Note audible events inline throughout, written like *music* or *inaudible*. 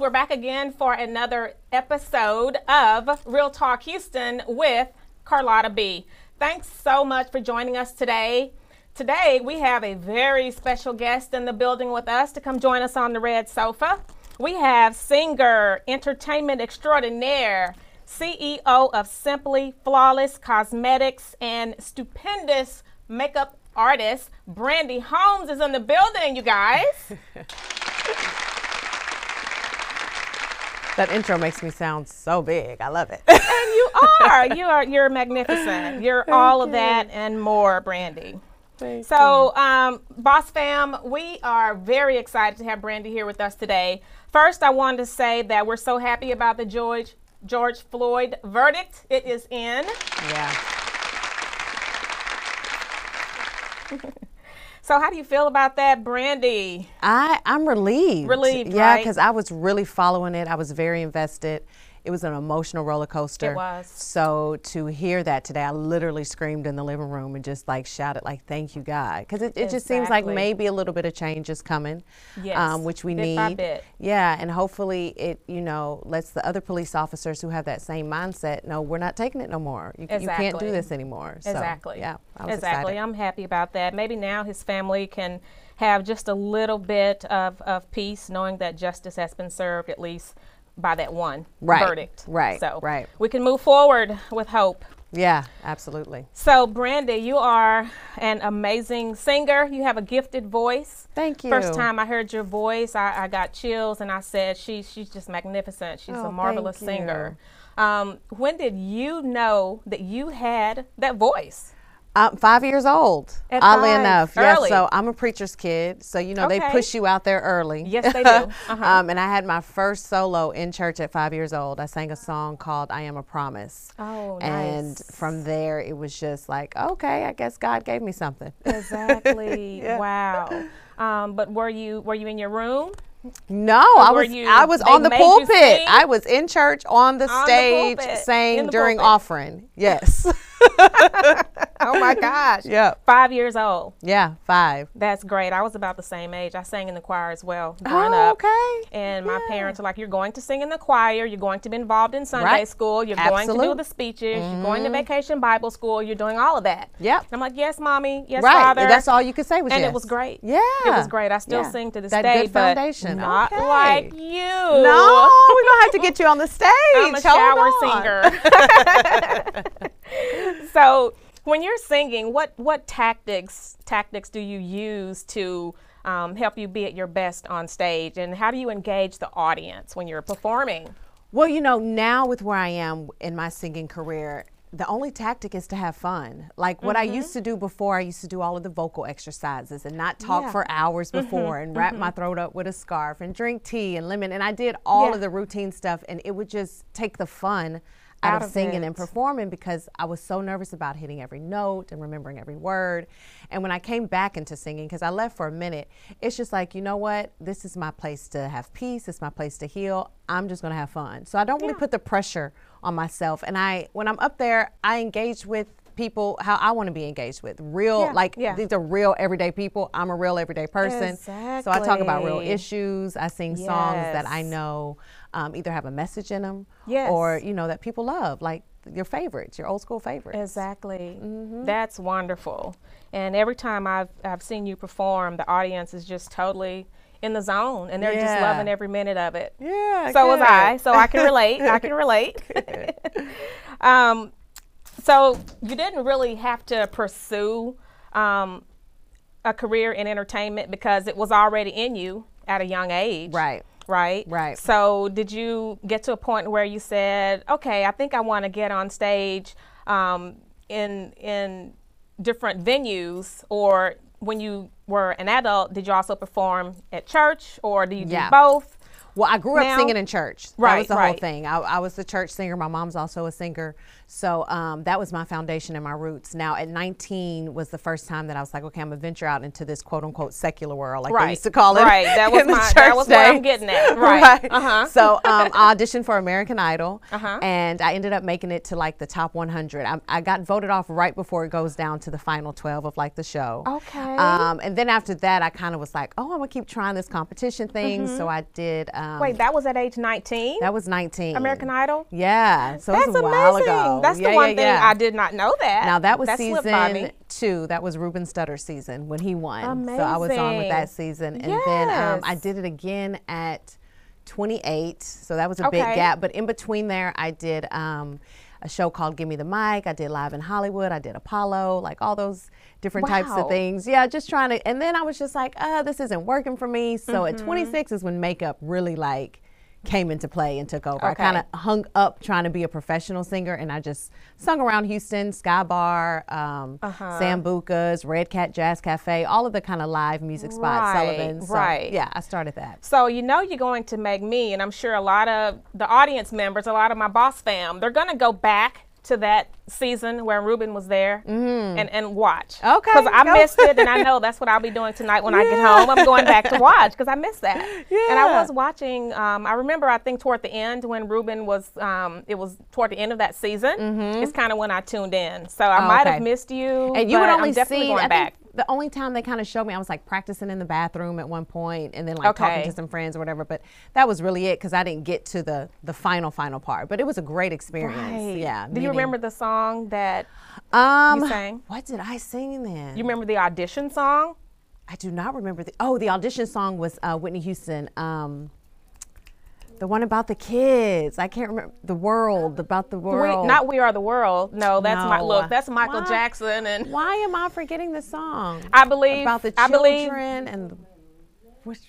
we're back again for another episode of Real Talk Houston with Carlotta B. Thanks so much for joining us today. Today, we have a very special guest in the building with us to come join us on the red sofa. We have singer, entertainment extraordinaire, CEO of Simply Flawless Cosmetics, and stupendous makeup artist, Brandy Holmes, is in the building, you guys. *laughs* That intro makes me sound so big. I love it. and you are. You are. You're magnificent. You're all of that and more, Brandy. Thank So, um, Boss Fam, we are very excited to have Brandy here with us today. First, I wanted to say that we're so happy about the George George Floyd verdict. It is in. Yeah. *laughs* So, how do you feel about that, Brandy? I I'm relieved. Relieved, Yeah, right? because I was really following it. I was very invested. It was an emotional roller coaster. It was. So to hear that today, I literally screamed in the living room and just like shouted like, "Thank you, God," because it, it just seems like maybe a little bit of change is coming, Yes, um, which we bit need. by bit. Yeah, and hopefully it you know lets the other police officers who have that same mindset know we're not taking it no more. You, you can't do this anymore. So, Exactly. Yeah. I was exactly. excited. I'm happy about that. Maybe now his family can have just a little bit of, of peace knowing that justice has been served at least by that one Right, verdict. right, So right. we can move forward with hope. Yeah, absolutely. So Brandy, you are an amazing singer. You have a gifted voice. Thank you. First time I heard your voice, I, I got chills, and I said, "She, she's just magnificent. She's Oh, a marvelous singer." Um, when did you know that you had that voice? I'm five years old. At oddly five, enough, early. yeah. So I'm a preacher's kid. So you know they push you out there early. Yes, they do. *laughs* Uh-huh. um, and I had my first solo in church at five years old. I sang a song called "I Am a Promise." Oh, nice. And nice. from there, it was just like, okay, I guess God gave me something. *laughs* Exactly. Yeah. Wow. Um, but were you were you in your room? No, I was you- I was they on the pulpit. I was in church on the On the stage pulpit, saying the during pulpit. offering. Yes. *laughs* *laughs* Oh my gosh. yeah. Five years old. Yeah. Five. That's great. I was about the same age. I sang in the choir as well oh, growing Oh, up. okay. And my Yeah. parents are like, "You're going to sing in the choir. You're going to be involved in Sunday Right. school. You're going to do the speeches. You're going to mm-hmm. vacation Bible school. You're doing all of that." Yep. And I'm like, "Yes, mommy. Yes, right. father." That's all you could say was and yes. it was great. Yeah. It was great. I still Yeah. sing to this that day, good but foundation. not Okay. like you. No, we're gonna have to get you on the stage. *laughs* I'm a Hold shower on. singer. *laughs* *laughs* so when you're singing, what what tactics tactics do you use to um, help you be at your best on stage, and how do you engage the audience when you're performing? Well, you know, now with where I am in my singing career, the only tactic is to have fun. Like what I mm-hmm. used to do before, I used to do all of the vocal exercises and not talk Yeah. for hours mm-hmm. before and wrap my mm-hmm. throat up with a scarf and drink tea and lemon. And I did all Yeah. of the routine stuff, and it would just take the fun out, Out of of singing it. and performing because I was so nervous about hitting every note and remembering every word. And when I came back into singing, because I left for a minute, it's just like, you know what? This is my place to have peace. It's my place to heal. I'm just going to have fun. So I don't really Yeah. put the pressure on myself. And I, when I'm up there, I engage with people how I want to be engaged with. Real, Yeah, like yeah. these are real everyday people. I'm a real everyday person. So I talk about real issues. I sing songs that I know um, either have a message in them Yes. or, you know, that people love, like your favorites, your old school favorites. Exactly. Mm-hmm. That's wonderful. And every time I've I've seen you perform, the audience is just totally in the zone, and they're just loving every minute of it. Yeah. so was. I. So I can relate. I can *laughs* relate. *laughs* um, so you didn't really have to pursue um, a career in entertainment because it was already in you at a young age. Right. Right. Right. So did you get to a point where you said, "Okay, I think I want to get on stage um, in in different venues," or when you were an adult, did you also perform at church, or do you Yeah. do both? Well, I grew up Now- singing in church. that was the whole thing. I, I was the church singer. My mom's also a singer. So um, that was my foundation and my roots. Now, at 19 was the first time that I was like, okay, I'm going to venture out into this quote unquote secular world, like Right. they used to call it. Right. That *laughs* was my- that was what I'm getting at. *laughs* Right. Uh-huh. So um, I auditioned for American Idol, Uh-huh. and I ended up making it to like the top 100. I, I got voted off right before it goes down to the final 12 of like the show. Okay. Um, and then after that, I kind of was like, oh, I'm gonna keep trying this competition thing. Mm-hmm. So I did um, Wait, that was at age 19? that was 19. American Idol? Yeah, so That's it was a while amazing. ago. That's Yeah, the one yeah, thing yeah. I did not know that. Now that was me. season two. That was Ruben Studdard's season when he won. Amazing. So I was on with that season, and then um, I did it again at 28. So that was a Okay. big gap. But in between there, I did um, a show called Give Me the Mic. I did Live in Hollywood. I did Apollo, like all those different types of things. Yeah, just trying to. And then I was just like, uh, this isn't working for me. So Mm-hmm. at 26 is when makeup really like came into play and took over. I kind of hung up trying to be a professional singer, and I just sung around Houston, Sky Bar, um, Uh-huh. Sambuca's, Red Cat Jazz Cafe, all of the kind of live music spots, Right, Sullivan. So, right. Yeah, I started that. So you know you're going to make me, and I'm sure a lot of the audience members, a lot of my boss fam, they're going to go back to that season where Ruben was there and, and watch. Mm-hmm. Okay, Because I go. missed it, and I know that's what I'll be doing tonight when I get home. I'm going back to watch because I missed that. Yeah. And I was watching. Um, I remember. I think toward the end when Ruben was. Um, it was toward the end of that season. It's kind of when I tuned in. So I Mm-hmm. Oh, might okay. have missed you. And you would only I'm definitely see going I back. The only time they kind of showed me, I was like practicing in the bathroom at one point, and then like Okay. talking to some friends or whatever. But that was really it because I didn't get to the the final final part. But it was a great experience. Right. Yeah. Do you remember the song that Um, you sang? What did I sing then? you remember the audition song? I do not remember the. Oh, the audition song was uh, Whitney Houston. Um, the one about the kids. I can't remember the world about the We, world. not We Are the World. No, that's my look. That's Michael Why? Jackson, and Why am I forgetting the song? I believe about the I believe. children and the. Which,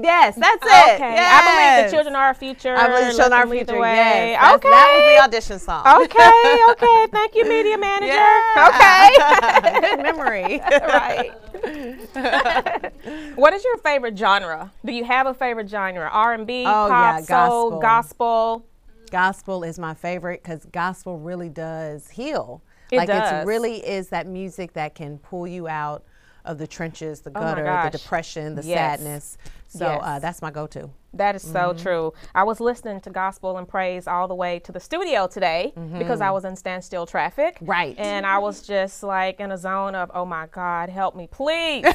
yes, that's oh, it. Okay, I believe the children are our future. I believe let children are the future. Yes, that's- okay. that was the audition song. okay, okay. *laughs* Thank you, media manager. Yeah. Okay. *laughs* Good memory. *laughs* right. *laughs* what is your favorite genre? Do you have a favorite genre? R and B, Oh, pop, yeah, soul, gospel. gospel is my favorite because gospel really does heal. It like does. it really is that music that can pull you out of the trenches, the my gutter, the depression, the Yes. sadness. So Yes. uh, that's my go-to. That is so mm-hmm. true. I was listening to gospel and praise all the way to the studio today because I mm-hmm. was in standstill traffic. Right. And I was just like in a zone of, oh my God, help me, please. *laughs*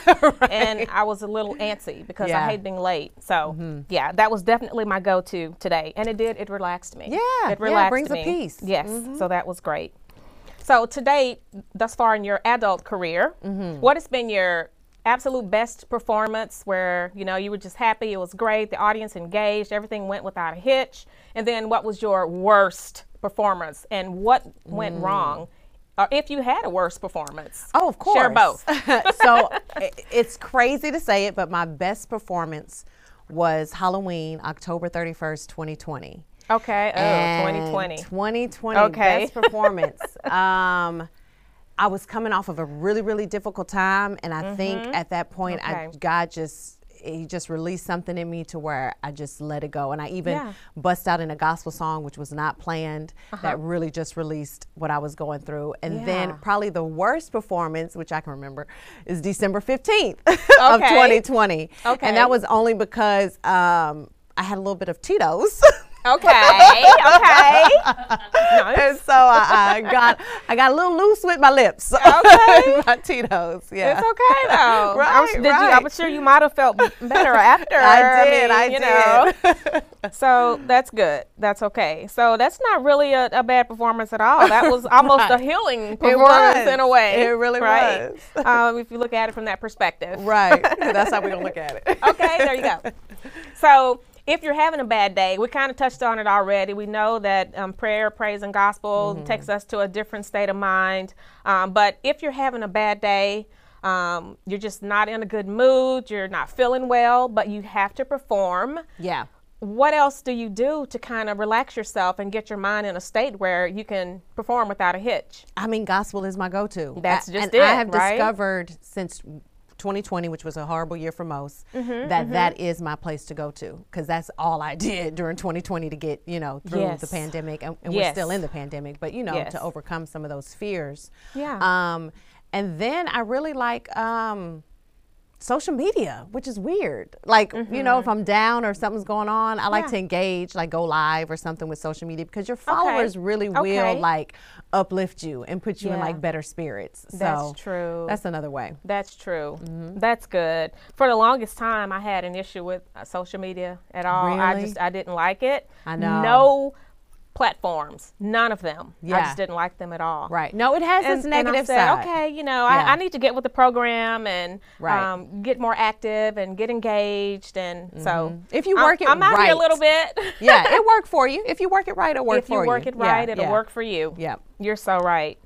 And I was a little antsy because Yeah. I hate being late. So mm-hmm. yeah, that was definitely my go-to today, and it did. It relaxed me. Yeah, it relaxed yeah, relaxed brings a peace. Yes. So that was great. So today, thus far in your adult career, what has been your absolute best performance where you know you were just happy it was great the audience engaged everything went without a hitch and then what was your worst performance and what went wrong or if you had a worst performance Oh, of course. share both *laughs* so it's crazy to say it, but my best performance was Halloween, October 31st, 2020. okay oh And 2020 2020 Okay. best performance. *laughs* um, I was coming off of a really, really difficult time, and I think at that point, I, Mm-hmm. God just He just released something in me to where I just let it go, and I even Yeah. bust out in a gospel song, which was not planned. Uh-huh. That really just released what I was going through, and then probably the worst performance, which I can remember, is December fifteenth *laughs* of 2020, Okay. and that was only because um, I had a little bit of Tito's. *laughs* okay okay nice. *laughs* And so I, I got I got a little loose with my lips. Okay. *laughs* my Tito's. Yeah. It's okay though. *laughs* I'm, Right, did you? I'm sure you might have felt better after. I did. I, mean, you did. know. So that's good. That's okay. So that's not really a, a bad performance at all. That was almost a healing performance in a way. It really right? was. um, if you look at it from that perspective. right. That's how we're gonna look at it. okay, there you go. So if you're having a bad day, we kind of touched on it already. We know that um, prayer, praise, and gospel Mm-hmm. takes us to a different state of mind. Um, but if you're having a bad day, um, you're just not in a good mood, you're not feeling well, but you have to perform. Yeah. What else do you do to kind of relax yourself and get your mind in a state where you can perform without a hitch? I mean, gospel is my go-to. That's A- just and it, I have right? discovered since 2020, which was a horrible year for most, Mm-hmm, that that is my place to go to because that's all I *laughs* did during 2020 to get you know through Yes. the pandemic, and, and Yes. we're still in the pandemic, but you know Yes. to overcome some of those fears. Yeah. Um, and then I really like um, social media, which is weird. Like, you know, if I'm down or something's going on, I like Mm-hmm. To engage, like go live or something with social media because your followers really will Okay. like uplift you and put you in like better spirits. So that's true. That's another way. That's true. Mm-hmm. That's good. For the longest time, I had an issue with uh, social media at all. I just I didn't like it. I know. No platforms, none of them. Yeah. I just didn't like them at all. Right. No, it has its And, and negative I said, side. okay, you know, Yeah. I, I need to get with the program and Right. um, get more active and get engaged. And so, Mm-hmm. If you I'm- work it I'm out here a little bit. *laughs* yeah, it worked for you. If you work it right, it'll work if for you If you work it Yeah, right, it'll yeah. work for you. Yep. You're so right.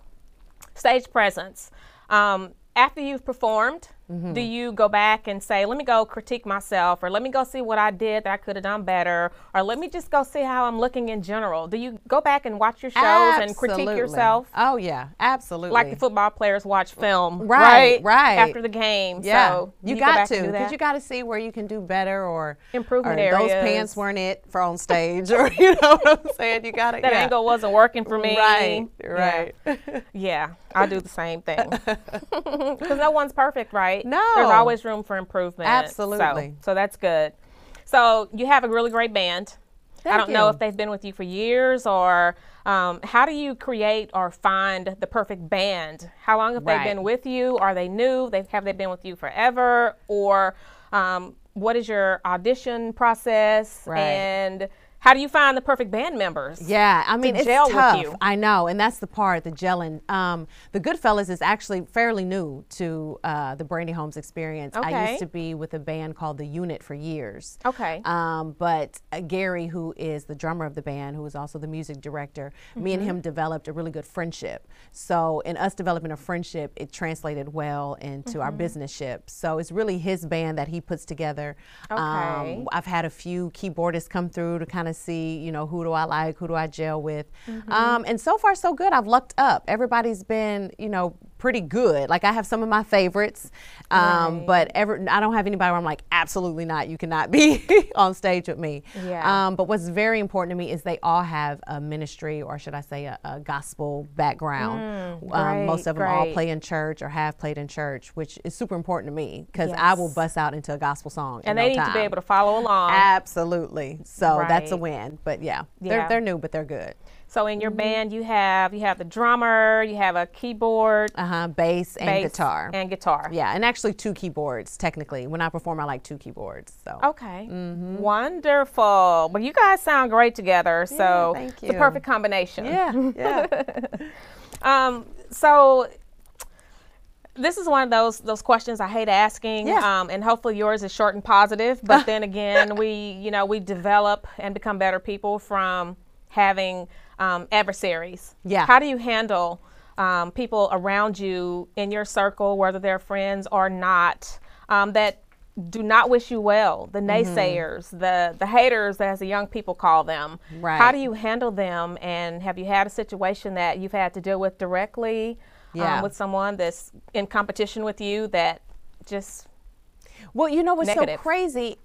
Stage presence. Um, after you've performed, Mm-hmm. do you go back and say, let me go critique myself, or let me go see what I did that I could have done better, or let me just go see how I'm looking in general? Do you go back and watch your shows and critique yourself? Oh yeah, absolutely. Like the football players watch film, Right, right? right. After the game. Yeah, So you, go got back to because you got to see where you can do better or Improvement or Those pants weren't it for on stage, *laughs* or you know what I'm saying. You got to that yeah. angle wasn't working for me. Right, Yeah. right. *laughs* Yeah, I do the same thing. *laughs* Because no one's perfect, right? No. There's always room for improvement. Absolutely. So, that's good. So you have a really great band. I don't know if they've been with you for years or um, how do you create or find the perfect band? How long have Right. they been with you? Are they new? They have they been with you forever? Or um, what is your audition process? Right. And how do you find the perfect band members? Yeah, I mean it's gel with tough. you. I know, and that's the part, the gelling. Um, the Goodfellas is actually fairly new to uh, the Brandy Holmes experience. I used to be with a band called the Unit for years. Okay. Um, but uh, Gary, who is the drummer of the band, who is also the music director, me Mm-hmm. and him developed a really good friendship. So, in us developing a friendship, it translated well into Mm-hmm. our business ship. So, it's really his band that he puts together. Okay. Um, I've had a few keyboardists come through to kind of see, you know, who do I like, who do I gel with. Mm-hmm. Um, and so far, so good. I've lucked up. Everybody's been, you know, pretty good. Like I have some of my favorites, um, Right. but ever I don't have anybody where I'm like, absolutely not. You cannot be *laughs* on stage with me. Yeah. Um, but what's very important to me is they all have a ministry, or should I say, a, a gospel background. um, most of them all play in church or have played in church, which is super important to me because I will bust out into a gospel song. and they no need to be able to follow along. Absolutely. So that's a win. But yeah, Yeah. they're they're new, but they're good. So in your band, you have you have the drummer, you have a keyboard, Uh huh. Bass and bass, guitar. and guitar. yeah, and actually two keyboards technically. When I perform, I like two keyboards. So. Okay. Mm-hmm. Wonderful. Well, you guys sound great together. So thank it's the perfect combination. Yeah. Yeah. *laughs* Um. So this is one of those those questions I hate asking. Yeah. Um, and hopefully yours is short and positive. But *laughs* then again, we you know we develop and become better people from having um, adversaries. Yeah. How do you handle um, people around you in your circle, whether they're friends or not, um, that do not wish you well, the Mm-hmm. naysayers, the the haters, as the young people call them. Right. How do you handle them? And have you had a situation that you've had to deal with directly Yeah. um, with someone that's in competition with you that just Well, you know what's Negative. so crazy?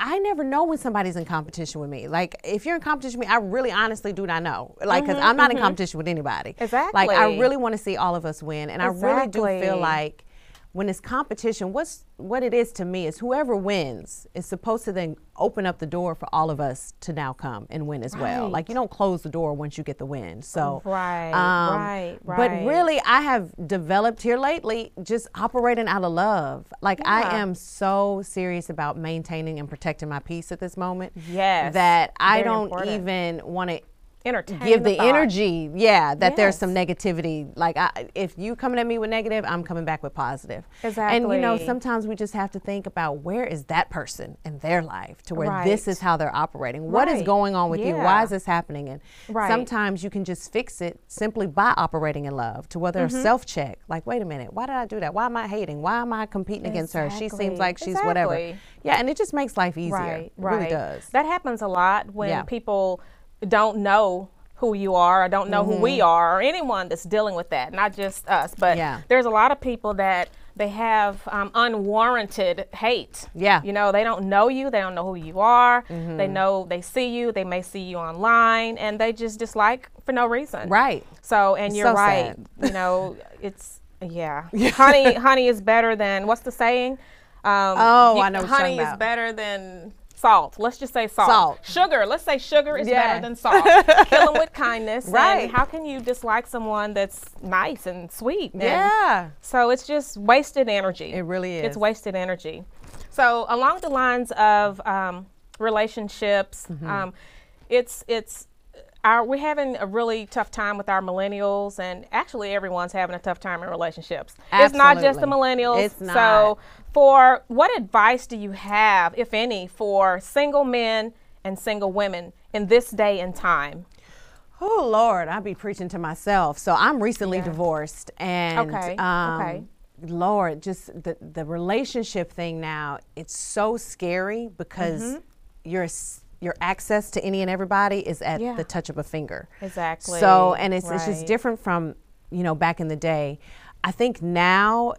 I never know when somebody's in competition with me. Like, if you're in competition with me, I really honestly do not know. Like, because I'm not in competition with anybody. Exactly. Like, I Mm-hmm, really want to see all of us win. And I really do feel like when it's competition, what's what it is to me is whoever wins is supposed to then open up the door for all of us to now come and win as well. Like, you don't close the door once you get the win. So, Right, um, right, But really, I have developed here lately just operating out of love. Like Yeah. I am so serious about maintaining and protecting my peace at this moment. Yes, That I very don't important. even want to entertain give the thought. energy. Yeah, that there's some negativity. Like I, if you coming at me with negative, I'm coming back with positive. Exactly and you know, sometimes we just have to think about where is that person in their life to where this is how they're operating. What is Right. going on with you? Why is this happening? And Right. sometimes you can just fix it simply by operating in love to whether Mm-hmm. self check. Like, wait a minute, why did I do that? Why am I hating? Why am I competing against her? She seems like she's whatever. Exactly. Yeah, and it just makes life easier. Right, it right. really does. That happens a lot when Yeah. people don't know who you are I don't know who we are or anyone that's dealing with that, not just us. But Mm-hmm. Yeah. there's a lot of people that they have um, unwarranted hate. Yeah. Mm-hmm. You know, they don't know you, they don't know who you are. They know they see you, they may see you online, and they just dislike for no reason. Right. So, and you're so right. sad. You know, *laughs* it's *laughs* yeah. honey, honey is better than what's the saying? Um, Oh, I know what you're honey is better than salt. Let's just say salt. Salt. Sugar. Let's say sugar is Yeah. better than salt. *laughs* Kill them with kindness. and Right. how can you dislike someone that's nice and sweet? and- Yeah. So it's just wasted energy. It really is. It's wasted energy. So along the lines of um, relationships, Mm-hmm. um, it's it's our we're having a really tough time with our millennials, and actually everyone's having a tough time in relationships. Absolutely. It's not just the millennials. It's So not. For what advice do you have, if any, for single men and single women in this day and time? Oh Lord, I be preaching to myself. So I'm recently divorced, and Okay, um, okay. Lord, just the the relationship thing now. It's so scary because Mm-hmm. your s- your access to any and everybody is at Yeah. the touch of a finger. Exactly. So, and it's it's just different from you know back in the day. I think now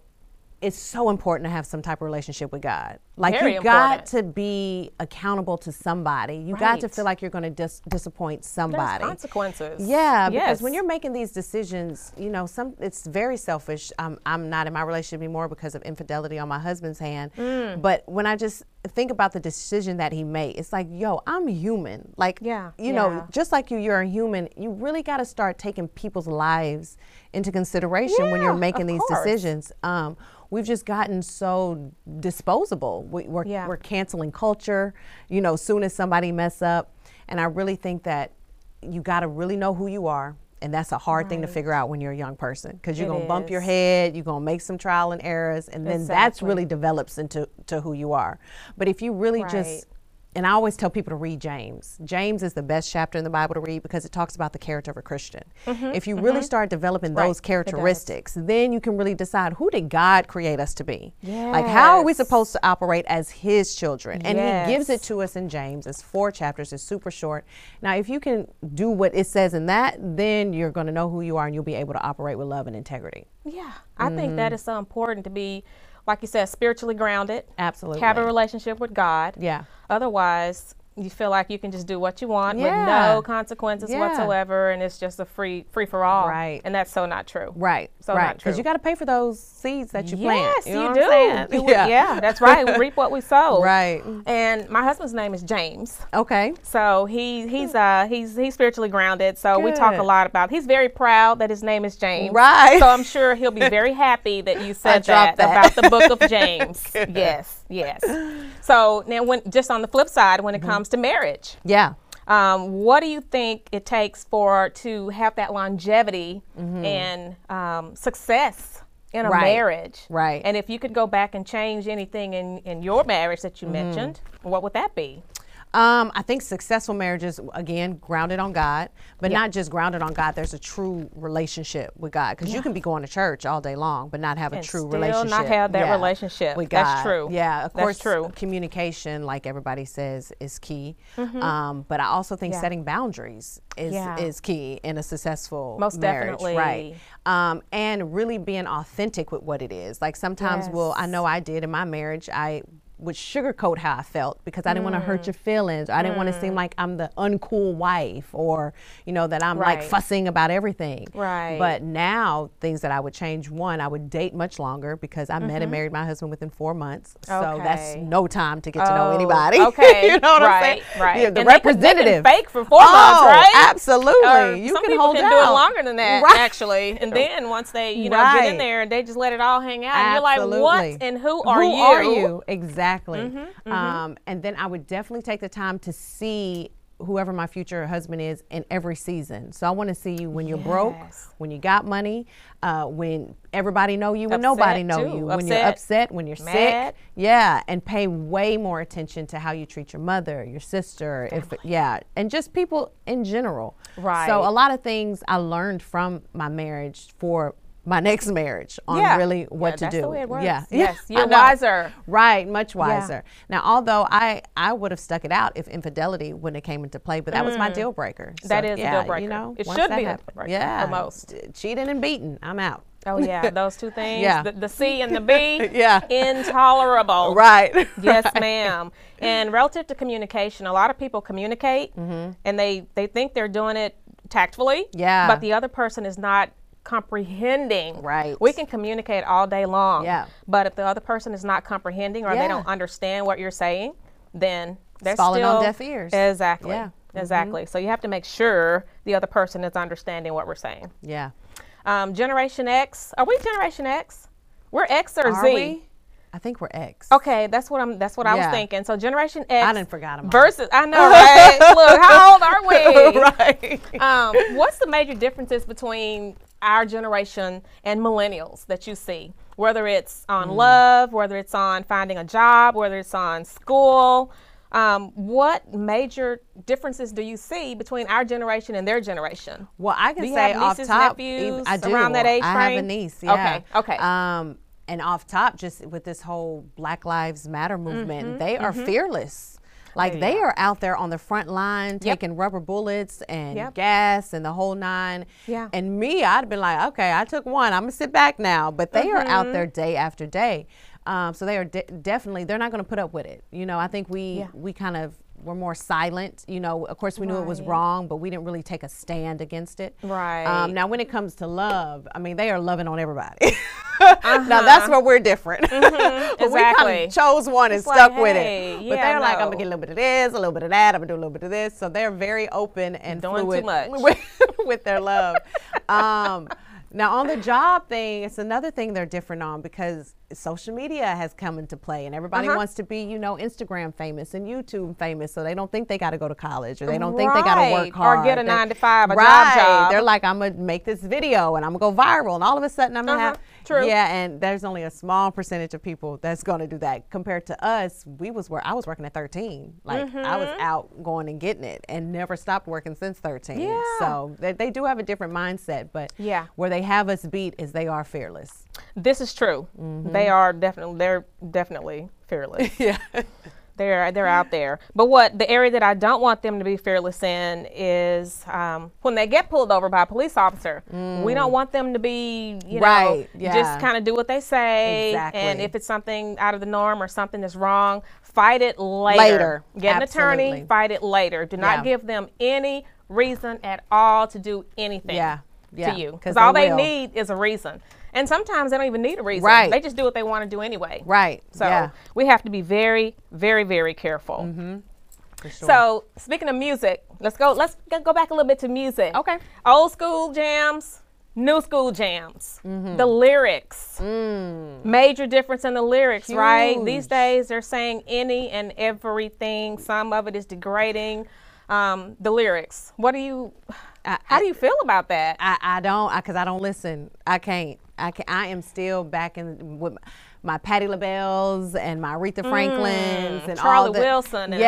it's so important to have some type of relationship with God. Like Very you got important. to be accountable to somebody. You got to feel like you're going to dis- disappoint There's somebody. consequences. Yeah, because Yes. when you're making these decisions, you know, some it's very selfish. I'm I'm not in my relationship anymore because of infidelity on my husband's hand. Mm. But when I just think about the decision that he made, it's like, yo, I'm human. Like, Yeah, you yeah. know, just like you, you're a human. You really got to start taking people's lives into consideration when you're making these course. decisions. Um, we've just gotten so disposable. We, we're Yeah. we're canceling culture. You know, soon as somebody mess up, and I really think that you got to really know who you are. And that's a hard thing to figure out when you're a young person because you're going to bump your head, you're going to make some trial and errors, and then that's really develops into to who you are. But if you really Right. just and I always tell people to read James. James is the best chapter in the Bible to read because it talks about the character of a Christian. if you really start developing Mm-hmm, Right, those characteristics, then you can really decide who did God create us to be? Like how are we supposed to operate as his children? And he gives it to us in James. It's four chapters, it's super short. Now, if you can do what it says in that, then you're going to know who you are and you'll be able to operate with love and integrity. Yeah, I think Mm-hmm. that is so important to be, like you said, spiritually grounded. Absolutely. Have a relationship with God. Yeah. Otherwise, you feel like you can just do what you want with no consequences Yeah. whatsoever, and it's just a free free for all. Right. And that's so not true. Right. So right. not true. Because you got to pay for those seeds that you plant. Yes, You, you, know what do. *laughs* Would- yeah. that's right. We reap what we sow. *laughs* Right. And my husband's name is James. Okay. So he he's uh he's he's spiritually grounded. So we talk a lot about. He's very proud that his name is James. Right. So I'm sure he'll be very happy that you *laughs* said that, that. about the book of James. yes, yes. So now, when just on the flip side, when it Mm-hmm. comes to marriage, Yeah. um, what do you think it takes for to have that longevity and um, success in a Mm-hmm. Right. marriage? Right. And if you could go back and change anything in in your marriage that Mm-hmm. you mentioned, what would that be? Um, I think successful marriages, again, grounded on God, but Yeah. not just grounded on God. There's a true relationship with God because you can be going to church all day long, but not have a And true still relationship. not have that relationship. with That's true. Yeah, of That's course. true. Communication, like everybody says, is key. Um, but I also think Mm-hmm. Yeah. setting boundaries is Yeah. is key in a successful Most marriage, definitely. right? Um, and really being authentic with what it is. Like sometimes, well, I know I did in my marriage. I would sugarcoat how I felt because I didn't want to Mm. hurt your feelings. or I didn't want to seem like I'm the uncool wife or, you know, that I'm like fussing about everything. Right. But now, things that I would change one, I would date much longer because I met and married my husband within four months. So that's Mm-hmm. No time to get to know Oh, anybody. *laughs* Okay. you know what right, I'm saying? Right. Yeah, the And they can- they can representative. fake for four oh, months, right? Absolutely. Or you some can people hold can out. do it longer than that, Right. actually. And then once they, you know, get in there and they just let it all hang out, and you're like, what and who are who you? are you? Exactly. Mm-hmm, Um, and then I would definitely take the time to see whoever my future husband is in every season. So I want to see you when you're broke, when you got money, uh, when everybody know you, when Upset, nobody know too. you, when you're Upset, upset, when you're mad. sick. Yeah, and pay way more attention to how you treat your mother, your sister, if yeah, and just people in general. Right. So a lot of things I learned from my marriage for my next marriage on Yeah. really what Yeah, to that's do. the way it works. *laughs* Yeah. Yes, you're wiser. Right, much wiser. Now, although I I would have stuck it out if infidelity wouldn't have came into play, but that was my deal breaker. Mm. That is a deal breaker. You know, It should be happened- deal breaker yeah, for most. cheating and beating, I'm out. Oh yeah, *laughs* those two things. Yeah. The, the C and the B. *laughs* Yeah. Intolerable. Right. Yes, ma'am. And relative to communication, a lot of people communicate and they they think they're doing it tactfully. Mm-hmm. Yeah. But the other person is not comprehending. Right. We can communicate all day long. Yeah. But if the other person is not comprehending or they don't understand what you're saying, then they're falling still on deaf ears. Exactly. Yeah. Mm-hmm. Exactly. So you have to make sure the other person is understanding what we're saying. Yeah. Um, Generation X. Are we Generation X? We're X or Are Z? we? I think we're X. Okay, that's what I'm. That's what I was thinking. So Generation X. I didn't forgot 'em them. Versus, I know, *laughs* right? Look, how old are we? *laughs* right. Um, what's the major differences between our generation and millennials that you see? Whether it's on Mm. love, whether it's on finding a job, whether it's on school. Um, what major differences do you see between our generation and their generation? Well, I can say off top, nephews I do. around that age I have a niece. Yeah. Okay, okay. Um, and off top, just with this whole Black Lives Matter movement, Mm-hmm, they are fearless. Like they are out there on the front line taking rubber bullets and Yep. gas and the whole nine. Yeah. And me, I'd been like, okay, I took one. I'm gonna sit back now. But they are out Mm-hmm. there day after day. Um, so they are de- definitely they're not going to put up with it. You know, I think we Yeah. we kind of were more silent. You know, of course we knew it was wrong, but we didn't really take a stand against it. Right. Um, now, when it comes to love, I mean, they are loving on everybody. *laughs* Now that's where we're different. *laughs* but we kind Uh-huh. Exactly. of chose one and It's like, stuck with hey, it. But yeah, they're like, I'm gonna get a little bit of this, a little bit of that. I'm gonna do a little bit of this. So they're very open and Doing too fluid much. *laughs* With, with their love. um, now on the job thing, it's another thing they're different on because social media has come into play, and everybody Uh-huh. wants to be, you know, Instagram famous and YouTube famous, so they don't think they got to go to college or they don't think they got to work hard Or get a They- nine to five, a job right. job. They're like, I'm gonna make this video and I'm gonna go viral, and all of a sudden I'm gonna Uh-huh. have True. Yeah, and there's only a small percentage of people that's gonna do that compared to us. We was where I was working at 13. Like I was out going and getting it, and never stopped working since 13. Yeah. So they, they do have a different mindset, but Yeah. where they have us beat is they are fearless. This is true. Mm-hmm. They are definitely they're definitely fearless. *laughs* Yeah. They're they're out there. But what the area that I don't want them to be fearless in is um, when they get pulled over by a police officer. We don't want them to be you know Mm. Right, just kind of do what they say. And if it's something out of the norm or something that's wrong, fight it later. Later, Get an attorney. Fight it later. Do not Yeah. give them any reason at all to do anything. Yeah, yeah, To you because all they will. need is a reason, and sometimes they don't even need a reason. Right. They just do what they want to do anyway. Right. So yeah. we have to be very, very, very careful. For sure. So speaking of music, let's go. Let's go back a little bit to music. Okay. Old school jams, new school jams. Mm-hmm. The lyrics. mm. Major difference in the lyrics, right? These. Days they're saying any and everything. Some of it is degrading. Um, the lyrics. What do you? I- how do you feel about that? I, I don't because I, don't listen. I can't. I can I am still back in with my Patti LaBelle's and my Aretha Franklin's and Mm. Charlie all the, Wilson and Anita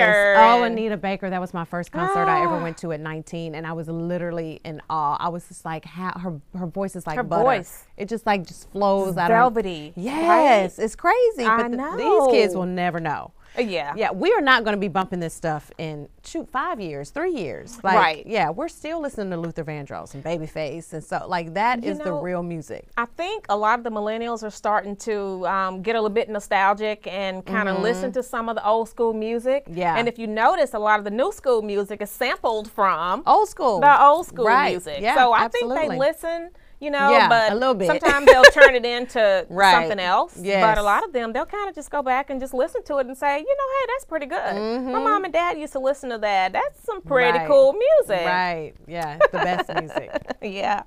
Baker Oh, and- Anita Baker. That was my first concert I ever Ah. went to at 19, and I was literally in awe. I was just like, how her her voice is like Her butter. voice. It just like just flows out of velvety, Yes, it's crazy. I but th- these kids will never know. Uh, yeah. Yeah, we are not going to be bumping this stuff in shoot five years, three years. Like, Right. Yeah, we're still listening to Luther Vandross and Babyface, and so like that is You the know, real music. I think a lot of the millennials are starting to um, get a little bit nostalgic and kind of listen to some of the old school music. Yeah. And if you notice, a lot of the new school music is sampled from Old school. the old school Right. music. Yeah, so I think they listen, you know, Yeah, but a little bit. sometimes they'll turn it *laughs* into Right. something else. But a lot of them, they'll kind of just go back and just listen to it and say, you know, hey, that's pretty good. My mom and dad used to listen to that. That's some pretty Mm-hmm. Right. cool music. Right. Yeah, the best music. *laughs* yeah.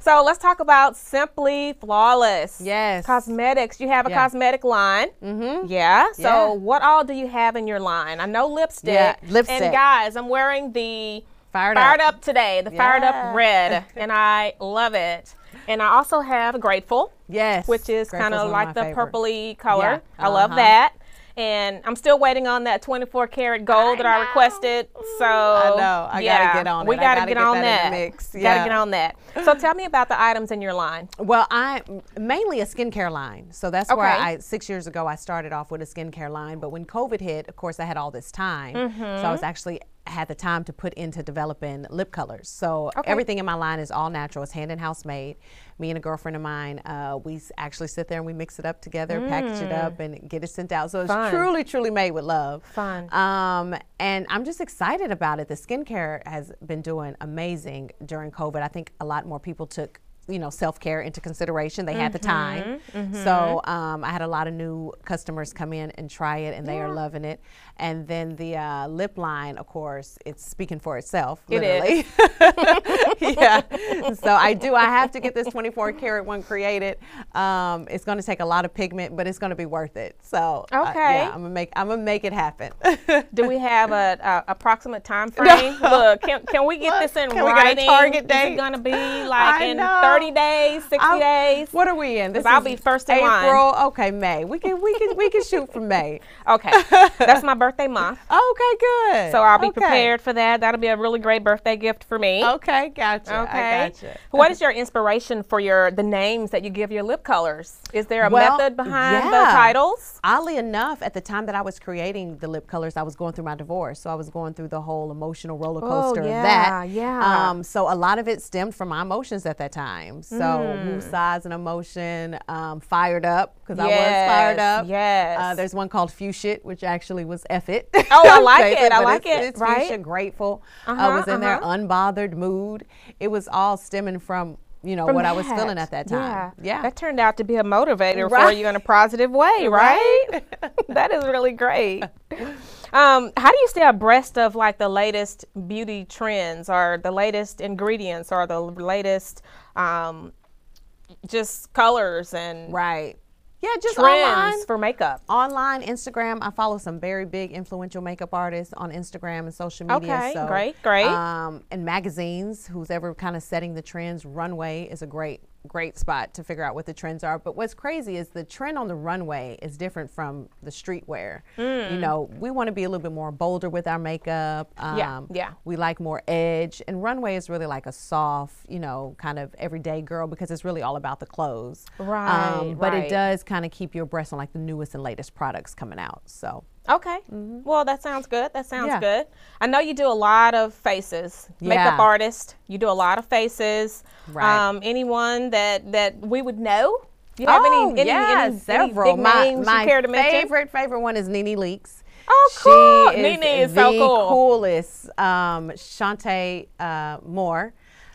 So let's talk about Simply Flawless. Yes. Cosmetics. You have a Yeah. cosmetic line. Mm-hmm. Yeah. So Yeah. what all do you have in your line? I know lipstick. Yeah, lipstick. And guys, I'm wearing the Fired Fired Up. Up today, the Fired Up red, and I love it. And I also have Grateful, Yes. which is kind of like the favorite. purpley color. Yeah. I love Uh-huh. that. And I'm still waiting on that 24 karat gold that I requested. So I know. I gotta get on We it. I gotta, gotta get, get on that that. mix. Gotta get on that. So tell me about the items in your line. Well, I mainly a skincare line. So that's where I six years ago I started off with a skincare line. But when COVID hit, of course, I had all this time, so I was actually had the time to put into developing lip colors. So Okay. everything in my line is all natural. It's hand and house made. Me and a girlfriend of mine, uh, we actually sit there and we mix it up together, package it up, and get it sent out. So it's Mm. Fun. truly, truly made with love. Fun. Um, and I'm just excited about it. The skincare has been doing amazing during COVID. I think a lot more people took you know self care into consideration. They had the time, Mm-hmm, so um, I had a lot of new customers come in and try it, and they are loving it. And then the uh, lip line, of course, it's speaking for itself. It literally. *laughs* yeah. So I do. I have to get this 24 karat one created. Um, it's going to take a lot of pigment, but it's going to be worth it. So uh, Okay. yeah, I'm gonna make. I'm gonna make it happen. Do we have a, a approximate time *laughs* frame? Look, can, can we get this in Can we get a writing? target Is date? it gonna be like I in know. 30 days, 60 I'm- days? What are we in? This I'll be first in line. April. Okay, May. We can we can we can *laughs* shoot for May. Okay, that's my birthday month. *laughs* Okay, good. So I'll be Okay. prepared for that. That'll be a really great birthday gift for me. Okay, gotcha. Okay. Gotcha. What is your inspiration for your the names that you give your lip colors? Is there a Well, method behind the titles? Oddly enough, at the time that I was creating the lip colors, I was going through my divorce. So I was going through the whole emotional roller coaster Oh, yeah, of that. yeah. Um, so a lot of it stemmed from my emotions at that time. So Mm. woo size and emotion, um, fired up because I was fired up. yes. Uh, there's one called Fuchsia, which actually was F it. Oh, I *laughs* like it, I like it's- it, It's right? Fuchsia, grateful. I Uh-huh, was in there, uh-huh. unbothered mood. It was all stemming from you know From what I was feeling at that time. Yeah. yeah. That turned out to be a motivator for you in a positive way, *laughs* right? *laughs* that is really great. Um, how do you stay abreast of like the latest beauty trends or the latest ingredients or the latest um, just colors and Right. Yeah, just trends online. for makeup? online Instagram. I follow some very big influential makeup artists on Instagram and social media. Okay, so, great, great. Um, and magazines. Who's ever kind of setting the trends? Runway is a great, great spot to figure out what the trends are. But what's crazy is the trend on the runway is different from the streetwear. Mm. You know, we want to be a little bit more bolder with our makeup. Um, Yeah, yeah. We like more edge, and runway is really like a soft, you know, kind of everyday girl because it's really all about the clothes. Um, Right, but right. it does kind of keep you abreast on like the newest and latest products coming out. So Okay. Well, that sounds good. That sounds Mm-hmm. Yeah. good. I know you do a lot of faces. Makeup artist. You do a lot of faces. Right. Um, anyone that that we would know? You have oh, any, any, yeah, any, any several. big my names my you care to mention? favorite favorite one is Nene Leakes. Oh, cool. She Nene is is the so cool. coolest. Um, Shantae uh, Moore.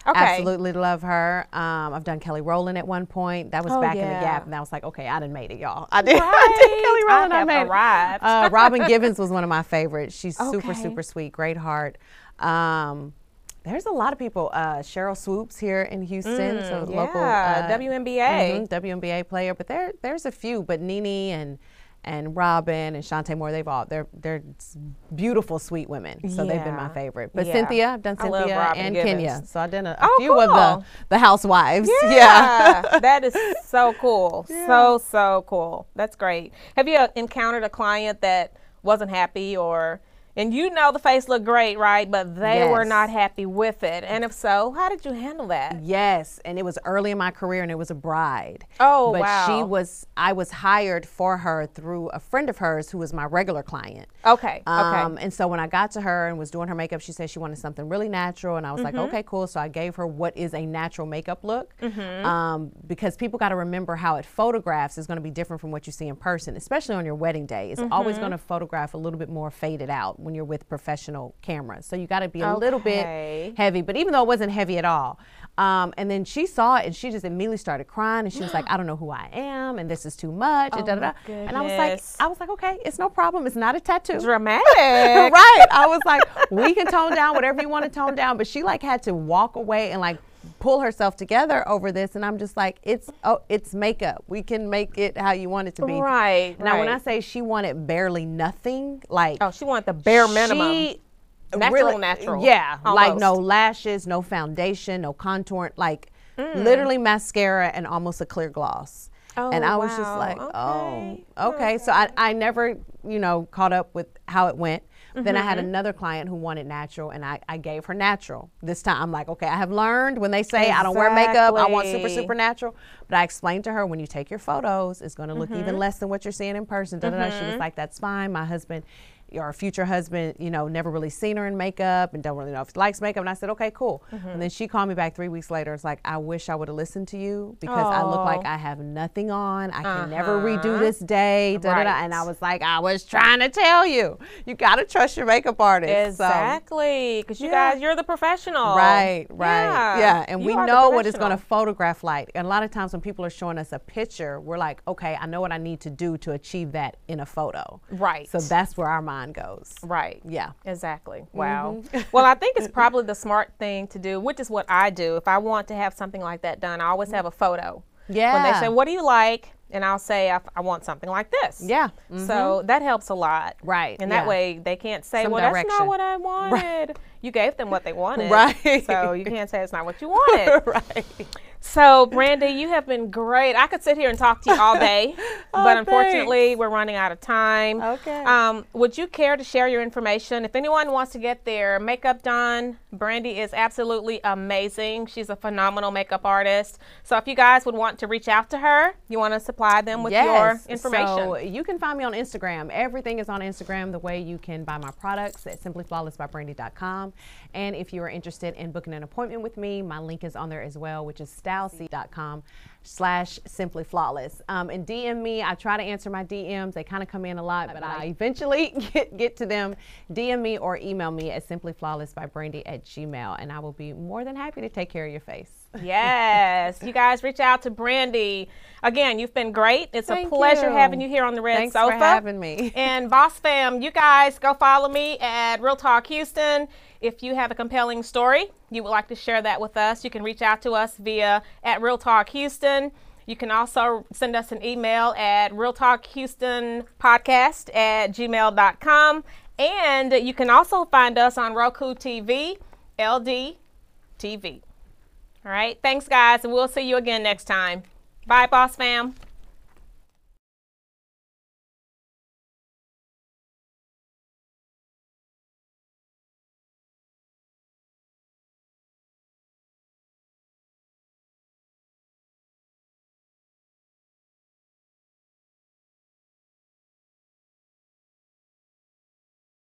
Okay. Absolutely love her. Um, I've done Kelly Rowland at one point. That was Oh, back in the. Gap, and I was like, okay, I didn't made it, y'all. I did. *laughs* I did Kelly Rowland. I I, made arrived. it. Uh, Robin *laughs* Givens was one of my favorites. She's super, Okay. super sweet, great heart. Um, there's a lot of people. Uh, Sheryl Swoopes here in Houston, so Mm, local yeah, uh, WNBA. mhm, WNBA player. But there, there's a few. But Nene and and Robin and Shantae Moore, they've all they're they're beautiful, sweet women. So they've been my favorite. But Yeah. Cynthia, I've done Cynthia Robin and Givens. Kenya. So I've done a, a Oh, few of the the housewives. Yeah, *laughs* that is so cool. *laughs* So so cool. That's great. Have you uh, encountered a client that wasn't happy or and you know the face looked great, right? But they were not happy with it. And if so, how did you handle that? Yes, and it was early in my career, and it was a bride. Oh, but wow. she was. I was hired for her through a friend of hers who was my regular client. Okay. Okay. Um, and so when I got to her and was doing her makeup, she said she wanted something really natural, and I was Mm-hmm. like, okay, cool. So I gave her what is a natural makeup look, Mm-hmm. um, because people got to remember how it photographs is going to be different from what you see in person, especially on your wedding day. It's always Mm-hmm. going to photograph a little bit more faded out when you're with professional cameras. So you got to be a little bit heavy, but even though it wasn't heavy at all. Um, and then she saw it and she just immediately started crying and she was like, I don't know who I am and this is too much and Oh da da my da. And I was like. I was like, okay, it's no problem. It's not a tattoo. Dramatic. *laughs* right. I was like, we can tone down whatever you want to tone down. But she like had to walk away and like pull herself together over this. And I'm just like, it's oh, it's makeup. We can make it how you want it to be. Right, Now when I say she wanted barely nothing, like Oh, she wanted the bare minimum. she Natural, natural, Yeah, like no lashes, no foundation, no contour, like Mm. literally mascara and almost a clear gloss. Oh, and I was just like, Okay, oh, okay. So I, I never, you know, caught up with how it went. Then I had Mm-hmm. another client who wanted natural, and I, I gave her natural. This time I'm like, okay, I have learned when they say I don't wear makeup, I want super, Exactly. super natural. But I explained to her when you take your photos, it's going to look Mm-hmm. even less than what you're seeing in person. Da, da, da. She was like, that's fine. My husband your future husband, you know, never really seen her in makeup and don't really know if he likes makeup. And I said, okay, cool. Mm-hmm. And then she called me back three weeks later. It's like, I wish I would have listened to you because I look like I have nothing on. I can never redo this day. Da, da, da. Uh-huh. Right. And I was like, I was trying to tell you, you got to trust your makeup artist. Exactly, because you Yeah. guys, you're the professional. Right, right. Yeah, Yeah, and You we know what it's going to photograph like. And a lot of times when people are showing us a picture, we're like, okay, I know what I need to do to achieve that in a photo. Right. So that's where our mind goes. Right. Yeah. Exactly. Wow. Mm-hmm. *laughs* well, I think it's probably the smart thing to do, which is what I do. If I want to have something like that done, I always have a photo. Yeah. When they say, "What do you like?" and I'll say, "I, I want something like this." Yeah. So that helps a lot. Right, And that yeah. way they can't say, Some "Well, that's not what I wanted." You gave them what they *laughs* wanted. Right. So you can't say it's not what you *laughs* wanted. right. So, Brandy, you have been great. I could sit here and talk to you all day, *laughs* Oh, but unfortunately, we're running out of time. Okay. Um, would you care to share your information? If anyone wants to get their makeup done, Brandy is absolutely amazing. She's a phenomenal makeup artist. So, if you guys would want to reach out to her, you want to supply them with your information. So you can find me on Instagram. Everything is on Instagram. The way you can buy my products at simplyflawlessbybrandy.com. And if you are interested in booking an appointment with me, my link is on there as well, which is styleseat.com slash simply flawless. Um, and DM me. I try to answer my DMs. They kind of come in a lot, but I eventually *laughs* get, get to them. DM me or email me at simplyflawlessbybrandy at gmail. And I will be more than happy to take care of your face. yes, you guys reach out to Brandy. Again, you've been great. It's a pleasure you. having you here on the Red Thanks Sofa. for having me. *laughs* And Boss Fam, you guys go follow me at Real Talk Houston. If you have a compelling story, you would like to share that with us, you can reach out to us via at Real Talk Houston. You can also send us an email at Real Talk Houston Podcast at gmail.com. And you can also find us on Roku TV, LD TV. All right. Thanks, guys. And we'll see you again next time. Bye, Boss Fam.